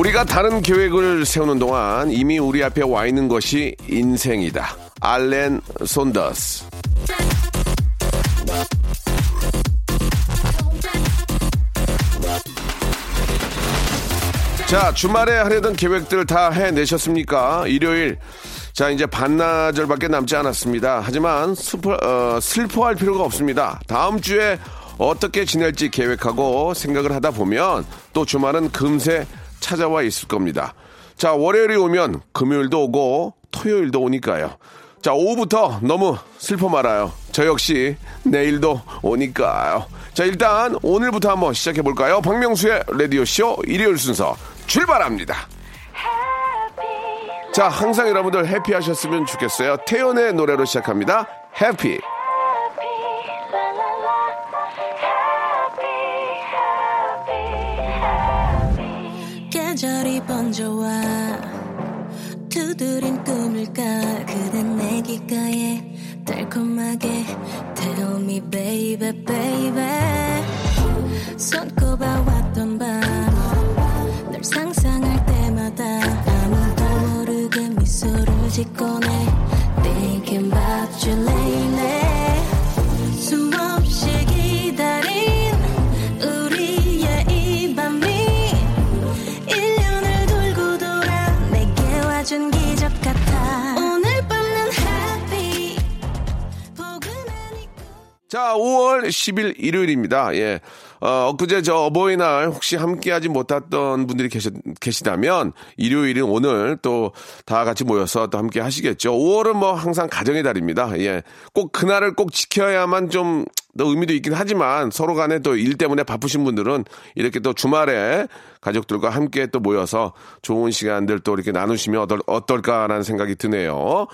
우리가 다른 계획을 세우는 동안 이미 우리 앞에 와 있는 것이 인생이다 알렌 손더스 자, 주말에 하려던 계획들 다 해내셨습니까? 일요일. 자, 이제 반나절밖에 남지 않았습니다. 하지만 슬퍼, 어, 슬퍼할 필요가 없습니다. 다음 주에 어떻게 지낼지 계획하고 생각을 하다 보면 또 주말은 금세 찾아와 있을 겁니다. 자, 월요일이 오면 금요일도 오고 토요일도 오니까요. 자, 오후부터 너무 슬퍼 말아요. 저 역시 내일도 오니까요. 자, 일단 오늘부터 한번 시작해 볼까요? 박명수의 라디오쇼 일요일 순서 출발합니다. 자, 항상 여러분들 해피하셨으면 좋겠어요. 태연의 노래로 시작합니다. 해피. 달콤하게. Tell me baby baby. 손꼽아 왔던 밤널 상상할 때마다 아무도 모르게 미소를 짓곤 자, 5월 10일 일요일입니다. 예. 어, 엊그제 저 어버이날 혹시 함께하지 못했던 분들이 계시, 계시다면 일요일인 오늘 또 다 같이 모여서 또 함께 하시겠죠. 5월은 뭐 항상 가정의 달입니다. 예. 꼭 그날을 꼭 지켜야만 좀더 의미도 있긴 하지만 서로 간에 또 일 때문에 바쁘신 분들은 이렇게 또 주말에 가족들과 함께 또 모여서 좋은 시간들 또 이렇게 나누시면 어떨, 어떨 까라는 생각이 드네요.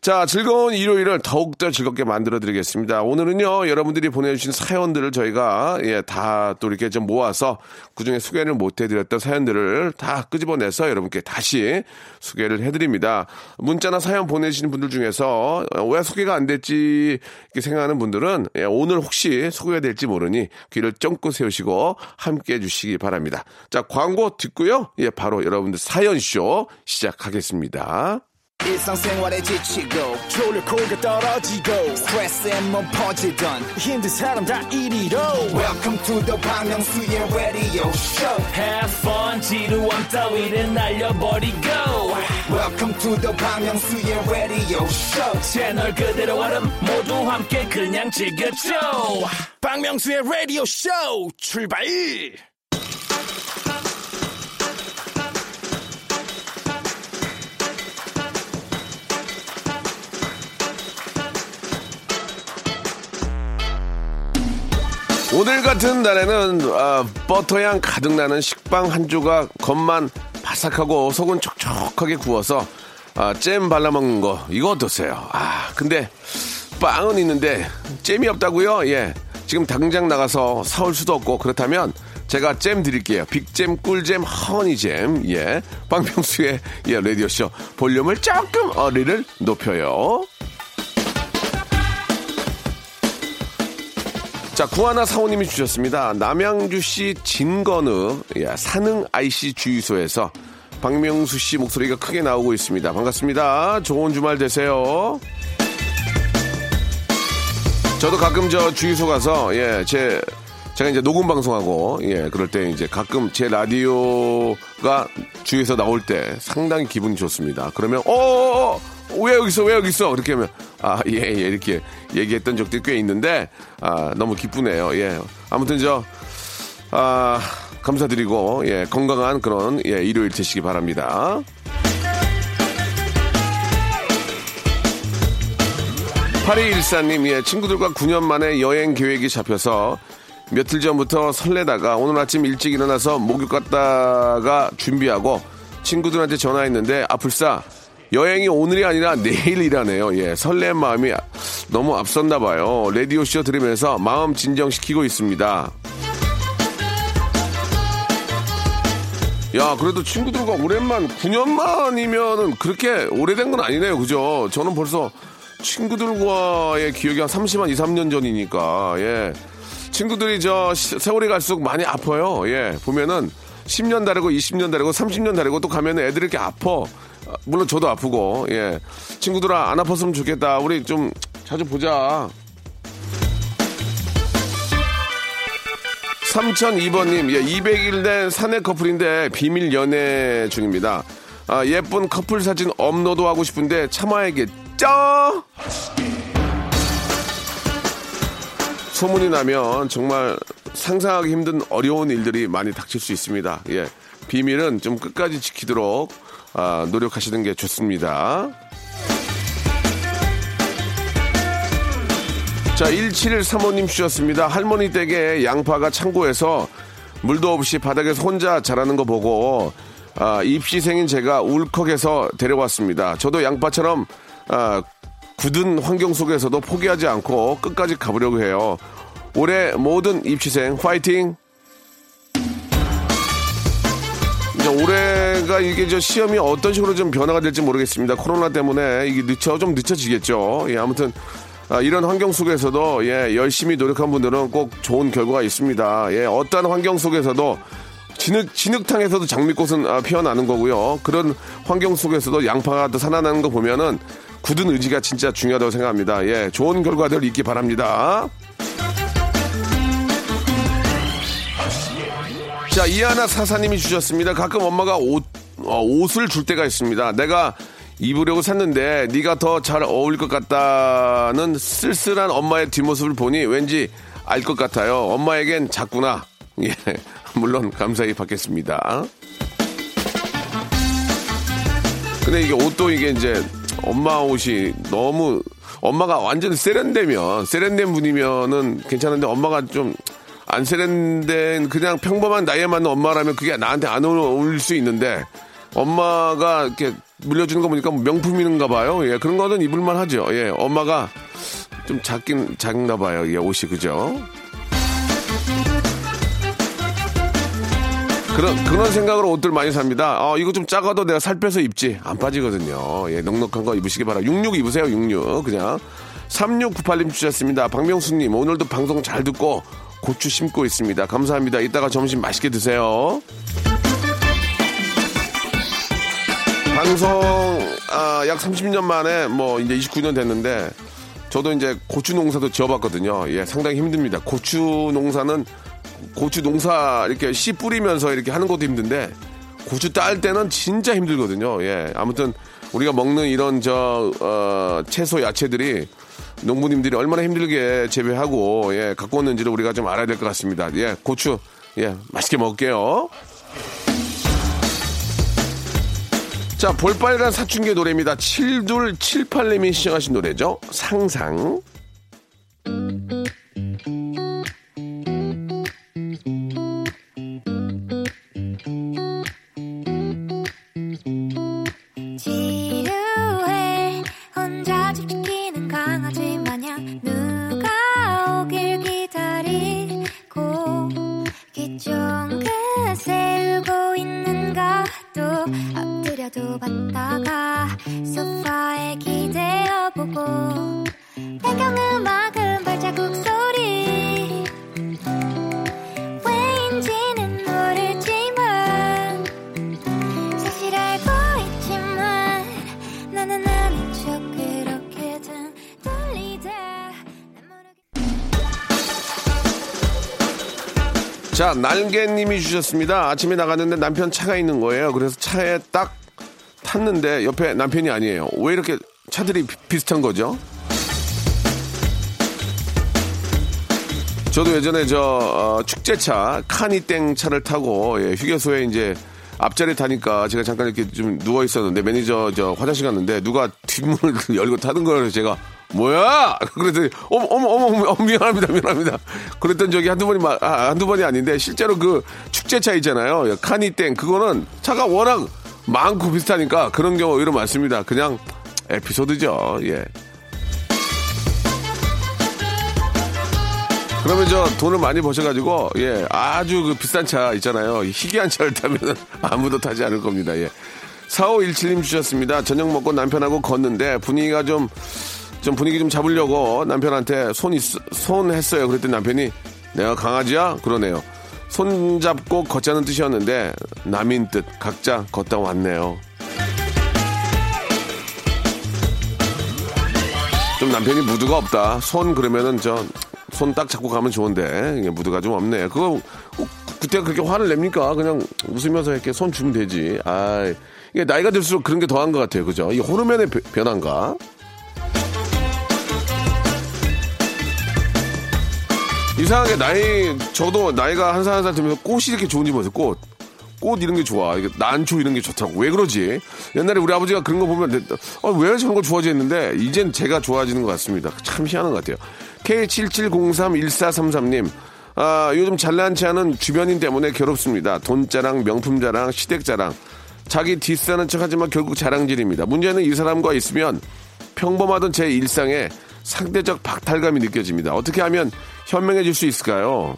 자, 즐거운 일요일을 더욱더 즐겁게 만들어 드리겠습니다. 오늘은요, 여러분들이 보내주신 사연들을 저희가, 예, 다 또 이렇게 좀 모아서 그 중에 소개를 못 해드렸던 사연들을 다 끄집어내서 여러분께 다시 소개를 해드립니다. 문자나 사연 보내주시는 분들 중에서 어, 왜 소개가 안 됐지 이렇게 생각하는 분들은 예, 오늘 혹시 소개가 될지 모르니 귀를 쫑긋 세우시고 함께 해주시기 바랍니다. 자, 광고 듣고요. 예, 바로 여러분들 사연쇼 시작하겠습니다. 일상생활에 지치고, 졸려 코가 떨어지고, 스트레스에 몸 퍼지던, 힘든 사람 다 이리로. welcome to the Bang Myung-soo's radio show Have fun, 지루함 따위를 날려버리고. welcome to the Bang Myung-soo's radio show 채널 그대로 얼음 모두 함께 그냥 즐겨줘. 박명수의 라디오 쇼 출발. 오늘 같은 날에는 아, 버터향 가득 나는 식빵 한 조각 겉만 바삭하고 속은 촉촉하게 구워서 아, 잼 발라 먹는 거 이거 어떠세요? 아 근데 빵은 있는데 잼이 없다고요? 예 지금 당장 나가서 사올 수도 없고 그렇다면 제가 잼 드릴게요. 빅잼, 꿀잼, 허니잼. 예. 빵평수의 예, 라디오쇼. 볼륨을 조금 어리를 높여요. 자, 구하나 사오님이 주셨습니다. 남양주시 진건읍 예, 산흥 IC 주유소에서 박명수 씨 목소리가 크게 나오고 있습니다. 반갑습니다. 좋은 주말 되세요. 저도 가끔 저 주유소 가서 예, 제 제가 이제 녹음 방송하고 예, 그럴 때 이제 가끔 제 라디오가 주유소 나올 때 상당히 기분이 좋습니다. 그러면 어, 어, 어, 왜 여기 있어? 왜 여기 있어? 그렇게 하면 아, 예, 예, 이렇게 얘기했던 적들이 꽤 있는데 아, 너무 기쁘네요. 예. 아무튼 저 아, 감사드리고 예, 건강한 그런 예, 일요일 되시기 바랍니다. 8214님, 예, 친구들과 9년 만에 여행 계획이 잡혀서 며칠 전부터 설레다가 오늘 아침 일찍 일어나서 목욕 갔다가 준비하고 친구들한테 전화했는데 아 불사 여행이 오늘이 아니라 내일이라네요. 예, 설렘 마음이 너무 앞섰나 봐요. 라디오 쇼 들으면서 마음 진정시키고 있습니다. 야, 그래도 친구들과 오랜만 9년 만이면은 그렇게 오래된 건 아니네요. 그죠? 저는 벌써 친구들과의 기억이 한 30만 2, 3년 전이니까. 예. 친구들이 저 시- 세월이 갈수록 많이 아파요. 예. 보면은 10년 다르고 20년 다르고 30년 다르고 또 가면은 애들이 이렇게 아파. 아, 물론 저도 아프고. 예. 친구들아 안 아팠으면 좋겠다. 우리 좀 자주 보자. 3002번님, 예, 200일 된 사내 커플인데 비밀 연애 중입니다. 아, 예쁜 커플 사진 업로드하고 싶은데 참아야겠죠? 소문이 나면 정말 상상하기 힘든 어려운 일들이 많이 닥칠 수 있습니다. 예, 비밀은 좀 끝까지 지키도록 아, 노력하시는 게 좋습니다. 자, 1735님 주셨습니다. 할머니 댁에 양파가 창고에서 물도 없이 바닥에서 혼자 자라는 거 보고 아, 입시생인 제가 울컥해서 데려왔습니다. 저도 양파처럼 아, 굳은 환경 속에서도 포기하지 않고 끝까지 가보려고 해요. 올해 모든 입시생 파이팅! 올해가 이게 저 시험이 어떤 식으로 좀 변화가 될지 모르겠습니다. 코로나 때문에 이게 늦춰 좀 늦춰지겠죠. 예, 아무튼 아, 이런 환경 속에서도 예, 열심히 노력한 분들은 꼭 좋은 결과가 있습니다. 예, 어떠한 환경 속에서도 진흙, 진흙탕에서도 장미꽃은 아, 피어나는 거고요. 그런 환경 속에서도 양파가 또 살아나는 거 보면은 굳은 의지가 진짜 중요하다고 생각합니다. 예, 좋은 결과들 있기 바랍니다. 자, 이하나 사사님이 주셨습니다. 가끔 엄마가 옷, 어, 옷을 줄 때가 있습니다. 내가 입으려고 샀는데 네가 더 잘 어울릴 것 같다는 쓸쓸한 엄마의 뒷모습을 보니 왠지 알 것 같아요. 엄마에겐 작구나. 예, 물론 감사히 받겠습니다. 근데 이게 옷도 이게 이제 엄마 옷이 너무 엄마가 완전 세련되면 세련된 분이면은 괜찮은데 엄마가 좀 안 세련된 그냥 평범한 나이에 맞는 엄마라면 그게 나한테 안 어울릴 수 있는데 엄마가 이렇게 물려주는 거 보니까 명품인가 봐요. 예, 그런 거는 입을만 하죠. 예, 엄마가 좀 작긴 작나 봐요. 예, 옷이 그죠? 그런 그런 생각으로 옷들 많이 삽니다. 아, 이거 좀 작아도 내가 살 빼서 입지 안 빠지거든요. 예, 넉넉한 거 입으시기 바라. 66 입으세요. 66 그냥 3698님 주셨습니다. 박명수님 오늘도 방송 잘 듣고 고추 심고 있습니다. 감사합니다. 이따가 점심 맛있게 드세요. 방송 아, 약 30년 만에 뭐 이제 29년 됐는데 저도 이제 고추 농사도 지어봤거든요. 예, 상당히 힘듭니다. 고추 농사는 고추 농사 이렇게 씨 뿌리면서 이렇게 하는 것도 힘든데 고추 딸 때는 진짜 힘들거든요. 예, 아무튼 우리가 먹는 이런 저 어, 채소 야채들이 농부님들이 얼마나 힘들게 재배하고 예, 갖고 왔는지를 우리가 좀 알아야 될 것 같습니다. 예, 고추 예, 맛있게 먹을게요. 자, 볼빨간 사춘기 노래입니다. 7278님이 시청하신 노래죠. 상상. 자, 날개님이 주셨습니다. 아침에 나갔는데 남편 차가 있는 거예요. 그래서 차에 딱 탔는데 옆에 남편이 아니에요. 왜 이렇게 차들이 비- 비슷한 거죠? 저도 예전에 저 어, 축제차 카니땡 차를 타고 예, 휴게소에 이제 앞자리에 타니까 제가 잠깐 이렇게 좀 누워 있었는데 매니저 저 화장실 갔는데 누가 뒷문을 열고 타는 거예요. 제가 뭐야? 그랬더니 어머 어머 어머 어머, 미안합니다 미안합니다. 그랬던 적이 한두 번이 마- 아, 한두 번이 아닌데 실제로 그 축제차 있잖아요. 카니땡 그거는 차가 워낙 많고 비슷하니까 그런 경우 오히려 많습니다. 그냥 에피소드죠. 예. 그러면 저 돈을 많이 버셔가지고 예 아주 그 비싼 차 있잖아요 희귀한 차를 타면 아무도 타지 않을 겁니다 예 4517님 주셨습니다 저녁 먹고 남편하고 걷는데 분위기가 좀 좀 분위기 좀 잡으려고 남편한테 손, 있, 손 했어요 그랬더니 남편이 내가 강아지야 그러네요 손 잡고 걷자는 뜻이었는데 남인 뜻 각자 걷다 왔네요 좀 남편이 무드가 없다. 손 그러면은 저 손 딱 잡고 가면 좋은데 무드가 좀 없네. 그거 꼭 그때 그렇게 화를 냅니까? 그냥 웃으면서 이렇게 손 주면 되지. 아, 이게 나이가 들수록 그런 게 더한 것 같아요. 그죠? 이 호르몬의 변- 변화인가? 이상하게 나이 저도 나이가 한 살 한살 들면서 꽃이 이렇게 좋은지 모르겠어요. 꽃. 꽃 이런 게 좋아. 난초 이런 게 좋다고. 왜 그러지? 옛날에 우리 아버지가 그런 거 보면 어, 왜 저런 거 좋아지는데 이젠 제가 좋아지는 것 같습니다. 참 희한한 것 같아요. K77031433님. 아, 요즘 잘난치 않은 주변인 때문에 괴롭습니다. 돈 자랑, 명품 자랑, 시댁 자랑. 자기 디스하는 척 하지만 결국 자랑질입니다. 문제는 이 사람과 있으면 평범하던 제 일상에 상대적 박탈감이 느껴집니다. 어떻게 하면 현명해질 수 있을까요?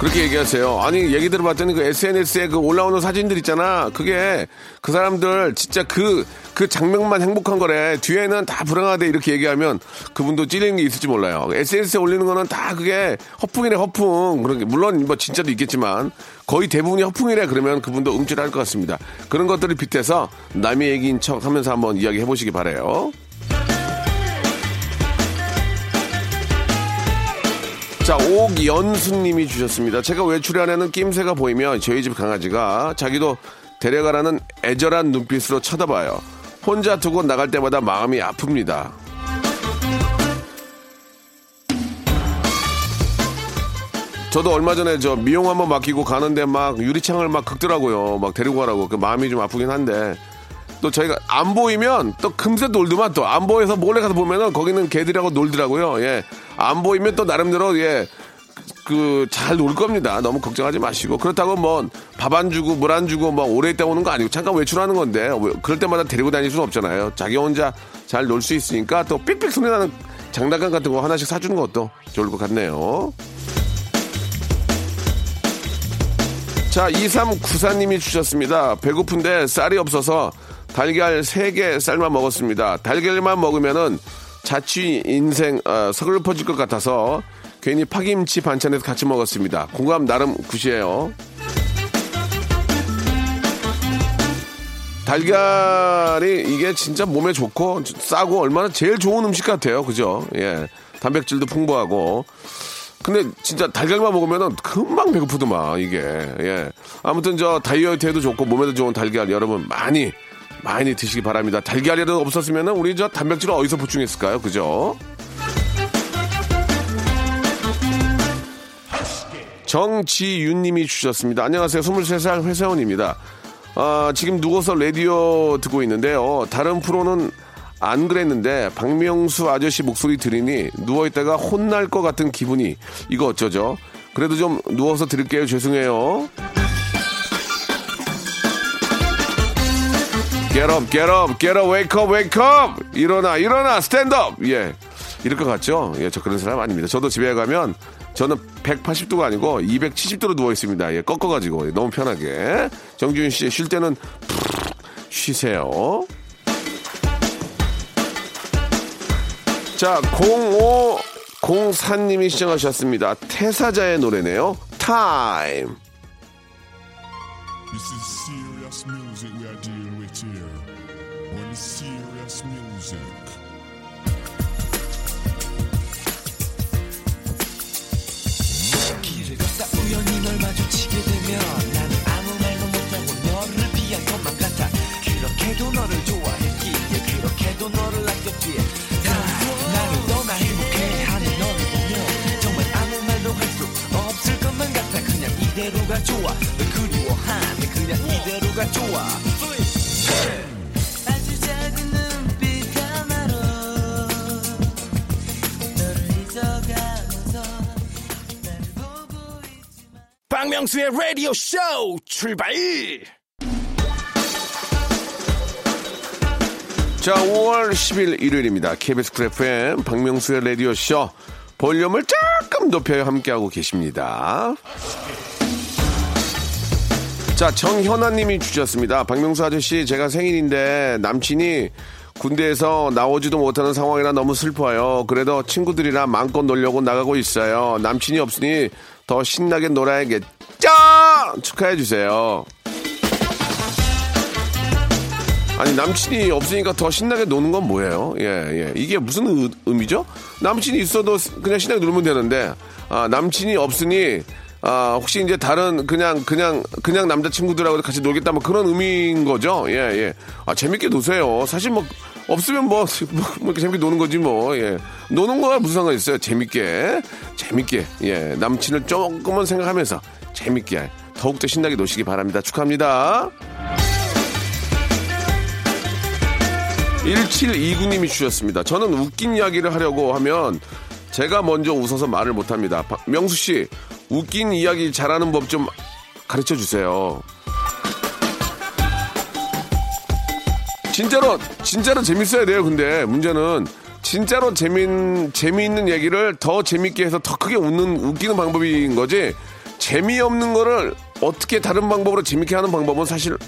그렇게 얘기하세요. 아니 얘기 들어봤더니 그 SNS에 그 올라오는 사진들 있잖아. 그게 그 사람들 진짜 그그 장면만 행복한 거래. 뒤에는 다 불행하대 이렇게 얘기하면 그분도 찔리는 게 있을지 몰라요. SNS에 올리는 거는 다 그게 허풍이래 허풍. 그런 게 물론 뭐 진짜도 있겠지만 거의 대부분이 허풍이래 그러면 그분도 움찔할 것 같습니다. 그런 것들을 빗대서 남의 얘기인 척 하면서 한번 이야기해 보시기 바래요. 자, 옥연수님이 주셨습니다. 제가 외출에 하는 낌새가 보이면 저희 집 강아지가 자기도 데려가라는 애절한 눈빛으로 쳐다봐요. 혼자 두고 나갈 때마다 마음이 아픕니다. 저도 얼마 전에 저 미용 한번 맡기고 가는데 막 유리창을 막 긁더라고요. 막 데리고 가라고. 그 마음이 좀 아프긴 한데. 또 저희가 안 보이면 또 금세 놀더만 또 안 보여서 몰래 가서 보면은 거기는 개들하고 놀더라고요. 예. 안 보이면 또 나름대로 예. 그 잘 놀 겁니다. 너무 걱정하지 마시고 그렇다고 뭐 밥 안 주고 물 안 주고 뭐 오래 있다 오는 거 아니고 잠깐 외출하는 건데 왜- 그럴 때마다 데리고 다닐 수는 없잖아요. 자기 혼자 잘 놀 수 있으니까 또 삑삑 소리 나는 장난감 같은 거 하나씩 사주는 것도 좋을 것 같네요. 자, 2394님이 주셨습니다. 배고픈데 쌀이 없어서 달걀 3개 쌀만 먹었습니다. 달걀만 먹으면은 자취 인생 어, 서글퍼질 것 같아서 괜히 파김치 반찬에서 같이 먹었습니다. 공감 나름 굿이에요. 달걀이 이게 진짜 몸에 좋고 싸고 얼마나 제일 좋은 음식 같아요. 그죠? 예. 단백질도 풍부하고. 근데 진짜 달걀만 먹으면은 금방 배고프더만 이게 예 아무튼 저 다이어트에도 좋고 몸에도 좋은 달걀 여러분 많이 많이 드시기 바랍니다. 달걀이라도 없었으면은 우리 저 단백질을 어디서 보충했을까요? 그죠? 정지윤님이 주셨습니다. 안녕하세요. 23살 회사원입니다. 아, 지금 누워서 라디오 듣고 있는데요. 다른 프로는 안 그랬는데 박명수 아저씨 목소리 들으니 누워있다가 혼날 것 같은 기분이 이거 어쩌죠? 그래도 좀 누워서 들을게요. 죄송해요. Get up, get up, wake up, wake up! 일어나, 일어나, 스탠드업! 예. 이럴 것 같죠? 예, 저 그런 사람 아닙니다. 저도 집에 가면 저는 180도가 아니고 270도로 누워 있습니다. 예, 꺾어가지고 너무 편하게. 정준 씨, 쉴 때는 푹 쉬세요. 자, 0504님이 시청하셨습니다. 태사자의 노래네요. 타임. Serious music. 이대로가 좋아 박명수의 라디오 쇼 출발 자, 5월 10일 일요일입니다. KBS Cool FM 박명수의 라디오 쇼 볼륨을 조금 높여 함께하고 계십니다. 자, 정현아님이 주셨습니다. 박명수 아저씨, 제가 생일인데 남친이 군대에서 나오지도 못하는 상황이라 너무 슬퍼요. 그래도 친구들이랑 마음껏 놀려고 나가고 있어요. 남친이 없으니 더 신나게 놀아야겠죠? 축하해주세요. 아니 남친이 없으니까 더 신나게 노는 건 뭐예요? 예, 예. 이게 무슨 의, 의미죠? 남친이 있어도 그냥 신나게 놀면 되는데 아, 남친이 없으니 아, 혹시 이제 다른 그냥 그냥 그냥 남자 친구들하고 같이 놀겠다 뭐 그런 의미인 거죠? 예, 예. 아, 재밌게 노세요. 사실 뭐 없으면 뭐, 뭐, 뭐 재밌게 노는 거지 뭐. 예. 노는 거와 무슨 상관 있어요? 재밌게. 재밌게. 예. 남친을 조금은 생각하면서 재밌게 더욱더 신나게 노시기 바랍니다. 축하합니다. 1729님이 주셨습니다. 저는 웃긴 이야기를 하려고 하면 제가 먼저 웃어서 말을 못합니다. 박- 명수 씨, 웃긴 이야기 잘하는 법 좀 가르쳐 주세요. 진짜로, 진짜로 재밌어야 돼요, 근데 문제는 진짜로 재민, 재미있는 얘기를 더 재밌게 해서 더 크게 웃는, 웃기는 방법인 거지 재미없는 거를 어떻게 다른 방법으로 재밌게 하는 방법은 사실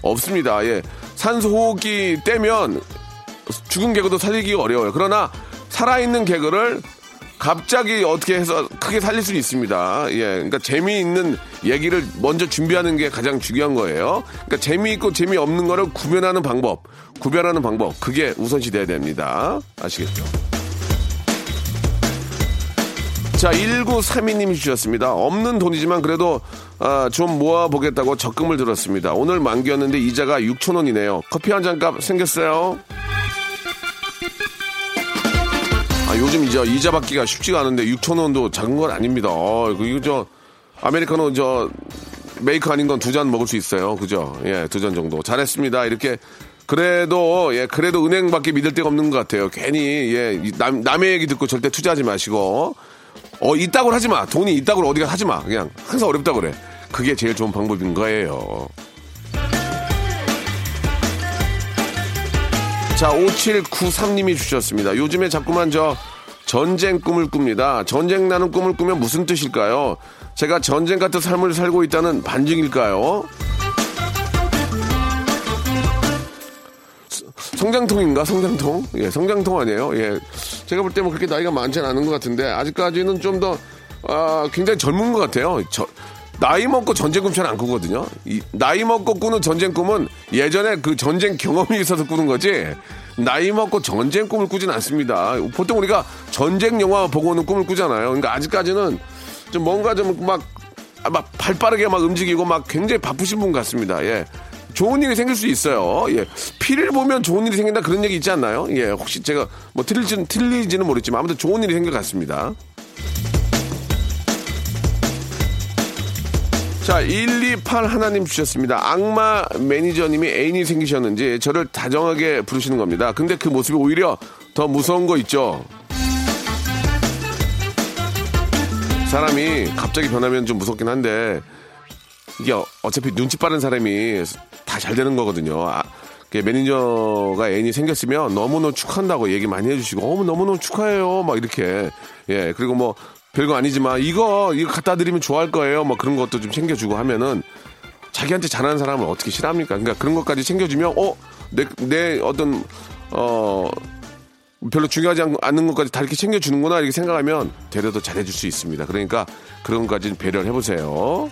없습니다. 예. 산소 호흡기 떼면 죽은 개그도 살리기가 어려워요. 그러나 살아있는 개그를 갑자기 어떻게 해서 크게 살릴 수 있습니다. 예. 그러니까 재미있는 얘기를 먼저 준비하는 게 가장 중요한 거예요. 그러니까 재미있고 재미없는 거를 구별하는 방법, 구별하는 방법, 그게 우선시 돼야 됩니다. 아시겠죠? 자, 1932님이 주셨습니다. 없는 돈이지만 그래도 아, 좀 모아보겠다고 적금을 들었습니다. 오늘 만기였는데 이자가 6천원이네요. 커피 한 잔값 생겼어요? 아, 요즘 이제 이자 받기가 쉽지가 않은데 6천 원도 작은 건 아닙니다. 어, 이거 저 아메리카노 저 메이크 아닌 건 두 잔 먹을 수 있어요. 그죠? 예, 두 잔 정도. 잘했습니다. 이렇게 그래도 예, 그래도 은행밖에 믿을 데가 없는 것 같아요. 괜히 예, 이 남, 남의 얘기 듣고 절대 투자하지 마시고 어, 있다고 하지 마. 돈이 있다고 어디가 하지 마. 그냥 항상 어렵다 그래. 그게 제일 좋은 방법인 거예요. 자, 5793님이 주셨습니다. 요즘에 자꾸만 저 전쟁 꿈을 꿉니다. 전쟁 나는 꿈을 꾸면 무슨 뜻일까요? 제가 전쟁 같은 삶을 살고 있다는 반증일까요? 스- 성장통인가? 성장통? 예, 성장통 아니에요? 예. 제가 볼 때 뭐 그렇게 나이가 많지는 않은 것 같은데, 아직까지는 좀 더, 아, 굉장히 젊은 것 같아요. 저, 나이 먹고 전쟁 꿈 잘 안 꾸거든요. 이, 나이 먹고 꾸는 전쟁 꿈은 예전에 그 전쟁 경험이 있어서 꾸는 거지, 나이 먹고 전쟁 꿈을 꾸진 않습니다. 보통 우리가 전쟁 영화 보고는 꿈을 꾸잖아요. 그러니까 아직까지는 좀 뭔가 좀 막, 아, 막 발빠르게 막 움직이고 막 굉장히 바쁘신 분 같습니다. 예. 좋은 일이 생길 수 있어요. 예. 피를 보면 좋은 일이 생긴다 그런 얘기 있지 않나요? 예. 혹시 제가 뭐 틀릴지는, 틀리지는 모르겠지만 아무튼 좋은 일이 생길 것 같습니다. 자, 128 하나님 주셨습니다. 악마 매니저님이 애인이 생기셨는지 저를 다정하게 부르시는 겁니다. 근데 그 모습이 오히려 더 무서운 거 있죠? 사람이 갑자기 변하면 좀 무섭긴 한데 이게 어- 어차피 눈치 빠른 사람이 다 잘 되는 거거든요. 아, 그 매니저가 애인이 생겼으면 너무너무 축하한다고 얘기 많이 해주시고, 어머, 너무너무 축하해요. 막 이렇게. 예, 그리고 뭐, 별거 아니지만, 이거, 이거 갖다 드리면 좋아할 거예요. 뭐 그런 것도 좀 챙겨주고 하면은, 자기한테 잘하는 사람을 어떻게 싫어합니까? 그러니까 그런 것까지 챙겨주면, 어, 내, 내 어떤, 어, 별로 중요하지 않- 않는 것까지 다 이렇게 챙겨주는구나 이렇게 생각하면 되려 더 잘해줄 수 있습니다. 그러니까 그런 것까지는 배려를 해보세요.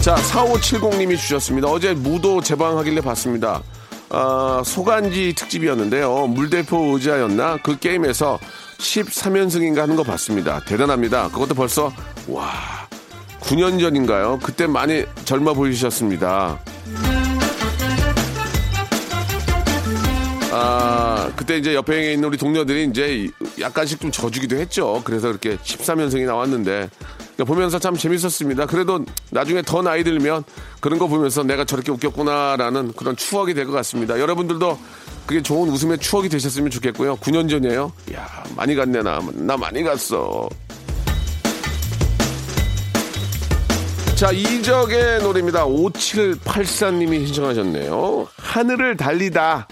자, 4570님이 주셨습니다. 어제 무도 제방하길래 봤습니다. 아, 소간지 특집이었는데요. 물대포 의자였나? 그 게임에서 13연승인가 하는 거 봤습니다. 대단합니다. 그것도 벌써, 와, 9년 전인가요? 그때 많이 젊어 보이셨습니다. 아, 그때 이제 옆에 있는 우리 동료들이 이제 약간씩 좀 져주기도 했죠. 그래서 그렇게 13연승이 나왔는데, 보면서 참 재밌었습니다. 그래도 나중에 더 나이 들면 그런 거 보면서 내가 저렇게 웃겼구나라는 그런 추억이 될 것 같습니다. 여러분들도 그게 좋은 웃음의 추억이 되셨으면 좋겠고요. 9년 전이에요. 야 많이 갔네 나. 나 많이 갔어. 자, 이적의 노래입니다. 5784님이 신청하셨네요. 하늘을 달리다.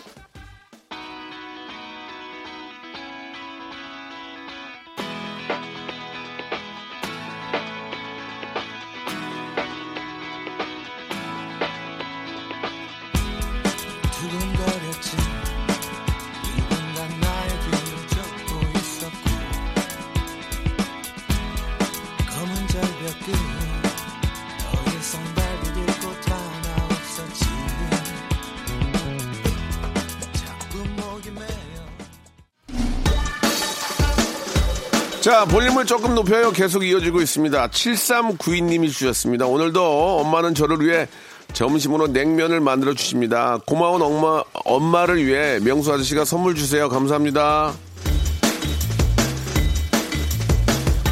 자, 볼륨을 조금 높여요. 계속 이어지고 있습니다. 7392님이 주셨습니다. 오늘도 엄마는 저를 위해 점심으로 냉면을 만들어 주십니다. 고마운 엄마, 엄마를 위해 명수 아저씨가 선물 주세요. 감사합니다.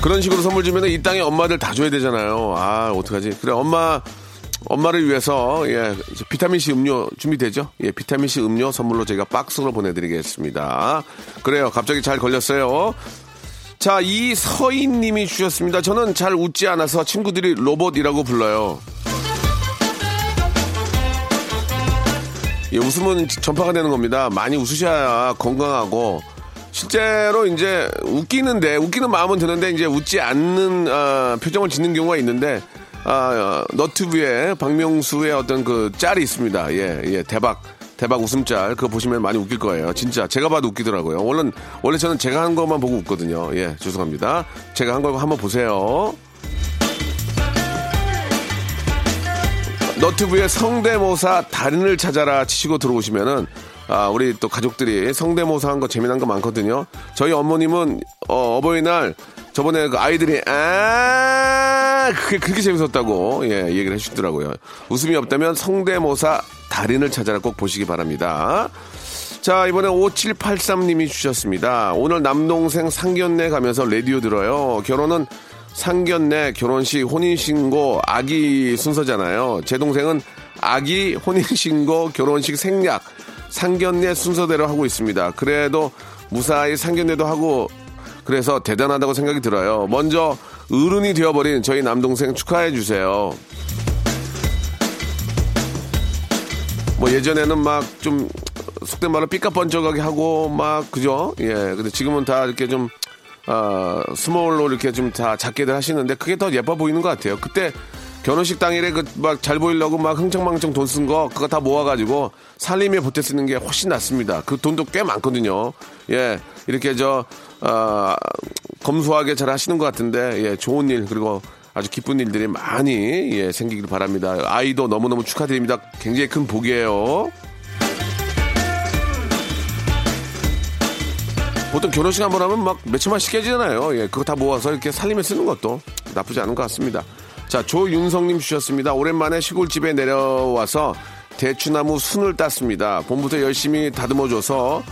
그런 식으로 선물 주면 이 땅에 엄마들 다 줘야 되잖아요. 아, 어떡하지? 그래, 엄마, 엄마를 위해서, 예, 비타민C 음료 준비되죠? 예, 비타민C 음료 선물로 저희가 박스로 보내드리겠습니다. 그래요. 갑자기 잘 걸렸어요. 자, 이 서인 님이 주셨습니다. 저는 잘 웃지 않아서 친구들이 로봇이라고 불러요. 예, 웃음은 전파가 되는 겁니다. 많이 웃으셔야 건강하고 실제로 이제 웃기는데 웃기는 마음은 드는데 이제 웃지 않는 아, 표정을 짓는 경우가 있는데 아, 어, 너튜브에 박명수의 어떤 그 짤이 있습니다. 예, 예, 대박. 대박 웃음 짤 그거 보시면 많이 웃길 거예요. 진짜 제가 봐도 웃기더라고요. 원래 원래 저는 제가 한 것만 보고 웃거든요. 예, 죄송합니다. 제가 한걸 한번 보세요. 너튜브에 성대모사 달인을 찾아라 치시고 들어오시면은 아, 우리 또 가족들이 성대모사 한 거 재미난 거 많거든요. 저희 어머님은 어, 어버이날 저번에 그 아이들이 아 그게 그렇게 재밌었다고 예 얘기를 해주시더라고요. 웃음이 없다면 성대모사 달인을 찾아라 꼭 보시기 바랍니다. 자 이번에 5783님이 주셨습니다. 오늘 남동생 상견례 가면서 라디오 들어요. 결혼은 상견례, 결혼식, 혼인신고, 아기 순서잖아요. 제 동생은 아기, 혼인신고, 결혼식, 생략, 상견례 순서대로 하고 있습니다. 그래도 무사히 상견례도 하고 그래서 대단하다고 생각이 들어요. 먼저 어른이 되어버린 저희 남동생 축하해 주세요. 뭐 예전에는 막 좀 속된 말로 삐까뻔쩍하게 하고 막 그죠? 예. 근데 지금은 다 이렇게 좀 어, 스몰로 이렇게 좀 다 작게들 하시는데 그게 더 예뻐 보이는 것 같아요. 그때 결혼식 당일에 그 막 잘 보이려고 막 흥청망청 돈 쓴 거 그거 다 모아가지고 살림에 보태 쓰는 게 훨씬 낫습니다. 그 돈도 꽤 많거든요. 예, 이렇게 저 어, 검소하게 잘 하시는 것 같은데 예, 좋은 일 그리고 아주 기쁜 일들이 많이 예, 생기길 바랍니다. 아이도 너무너무 축하드립니다. 굉장히 큰 복이에요. 보통 결혼식 한 번 하면 막 몇천만씩 깨지잖아요. 예, 그거 다 모아서 이렇게 살림에 쓰는 것도 나쁘지 않은 것 같습니다. 자, 조윤성님 주셨습니다. 오랜만에 시골집에 내려와서 대추나무 순을 땄습니다. 봄부터 열심히 다듬어줘서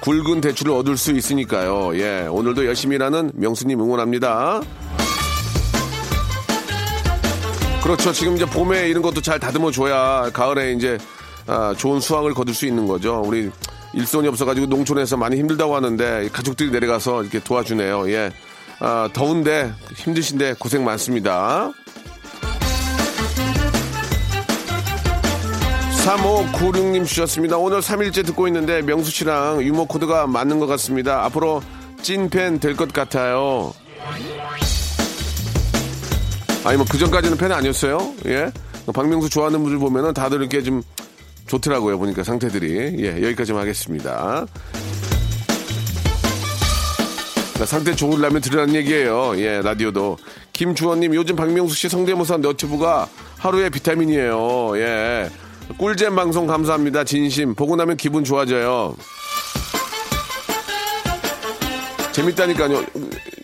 굵은 대추를 얻을 수 있으니까요. 예, 오늘도 열심히 일하는 명수님 응원합니다. 그렇죠. 지금 이제 봄에 이런 것도 잘 다듬어 줘야 가을에 이제 아, 좋은 수확을 거둘 수 있는 거죠. 우리 일손이 없어가지고 농촌에서 많이 힘들다고 하는데 가족들이 내려가서 이렇게 도와주네요. 예. 아, 더운데 힘드신데 고생 많습니다. 3596님 주셨습니다. 오늘 3일째 듣고 있는데 명수 씨랑 유머 코드가 맞는 것 같습니다. 앞으로 찐팬 될 것 같아요. 아니 뭐 그전까지는 팬 아니었어요? 예. 박명수 좋아하는 분들 보면은 다들 이렇게 좀 좋더라고요. 보니까 상태들이. 예, 여기까지만 하겠습니다. 자, 상태 좋으려면 들으라는 얘기예요. 예, 라디오도. 김주원님, 요즘 박명수 씨 성대모사 너튜브가 하루의 비타민이에요. 예. 꿀잼 방송 감사합니다. 진심. 보고 나면 기분 좋아져요. 재밌다니까요.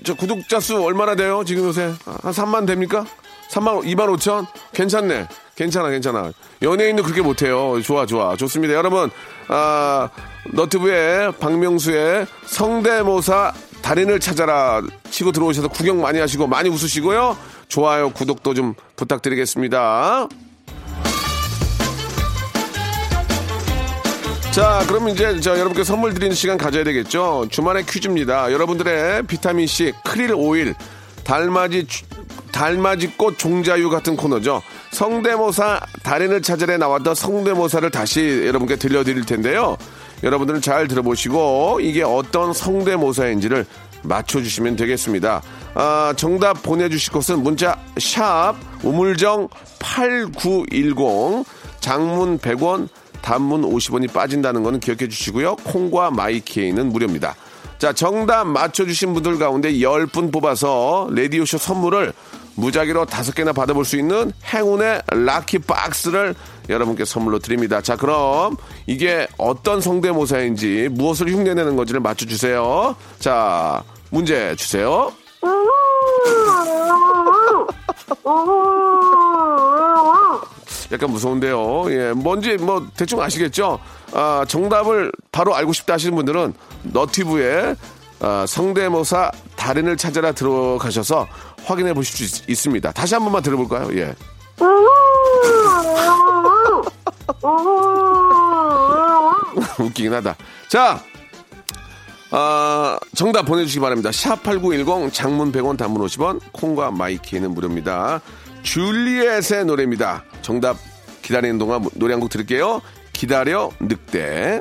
저 구독자 수 얼마나 돼요? 지금 요새? 한 3만 됩니까? 3만, 2만 5천? 괜찮네. 괜찮아, 괜찮아. 연예인도 그렇게 못해요. 좋아, 좋아. 좋습니다. 여러분, 아, 너튜브에 박명수의 성대모사 달인을 찾아라 치고 들어오셔서 구경 많이 하시고 많이 웃으시고요. 좋아요, 구독도 좀 부탁드리겠습니다. 자, 그럼 이제 저 여러분께 선물 드리는 시간 가져야 되겠죠. 주말의 퀴즈입니다. 여러분들의 비타민 C, 크릴 오일, 달맞이 주- 달맞이 꽃 종자유 같은 코너죠. 성대모사 달인을 찾으러 나왔던 성대모사를 다시 여러분께 들려드릴 텐데요. 여러분들은 잘 들어보시고 이게 어떤 성대모사인지를 맞춰주시면 되겠습니다. 아, 정답 보내주실 곳은 문자 샵 우물정 8910 장문 100원 단문 50원이 빠진다는 거는 기억해 주시고요. 콩과 마이키에는 무료입니다. 자, 정답 맞춰주신 분들 가운데 10분 뽑아서 레디오쇼 선물을 무작위로 다섯 개나 받아볼 수 있는 행운의 라키 박스를 여러분께 선물로 드립니다. 자, 그럼 이게 어떤 성대모사인지 무엇을 흉내내는 건지를 맞춰주세요. 자, 문제 주세요. 약간 무서운데요. 예, 뭔지 뭐 대충 아시겠죠? 아, 정답을 바로 알고 싶다 하시는 분들은 너티브에 아, 성대모사 달인을 찾아라 들어가셔서 확인해 보실 수 있, 있습니다. 다시 한 번만 들어볼까요? 예. 웃기긴 하다. 자, 아, 정답 보내주시기 바랍니다. 샵8910 장문 100원 단문 50원 콩과 마이키는 무료입니다. 줄리엣의 노래입니다. 정답 기다리는 동안 노래 한 곡 들을게요. 기다려 늑대.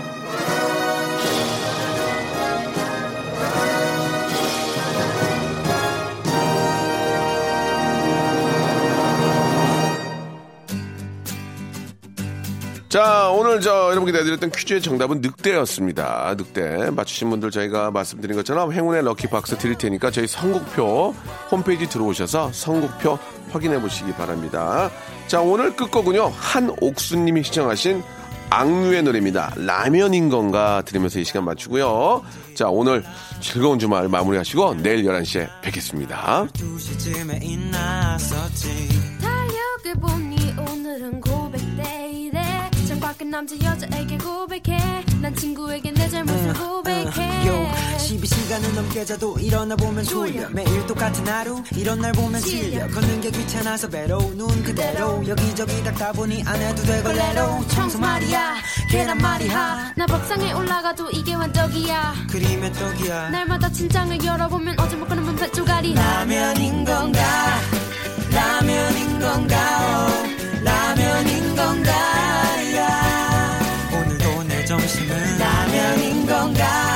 자, 오늘 저 여러분께 내드렸던 퀴즈의 정답은 늑대였습니다. 늑대. 맞추신 분들 저희가 말씀드린 것처럼 행운의 럭키박스 드릴 테니까 저희 선곡표 홈페이지 들어오셔서 선곡표 확인해 보시기 바랍니다. 자, 오늘 끝곡은요. 한옥수님이 시청하신 악뮤의 노래입니다. 라면인 건가 들으면서 이 시간 맞추고요. 자, 오늘 즐거운 주말 마무리하시고 내일 11시에 뵙겠습니다. 창밖에 남자 여자에게 고백해. 난 친구에게 내 잘못을 고백해. 요 12시간을 넘게 자도 일어나 보면 졸려. 매일 똑같은 하루 이런 날 보면 질려. 걷는 게 귀찮아서 배로 눈 그대로. 여기저기 닦다 보니 안 해도 되걸레로. 청소 말이야. 계란 말이야. 나 밥상에 올라가도 이게 완떡이야. 그림의 떡이야. 날마다 침장을 열어보면 어제 먹고는 분배 쪼가리 라면인 건가? 라면인 건가? 어, 라면인 건가 라면인 건가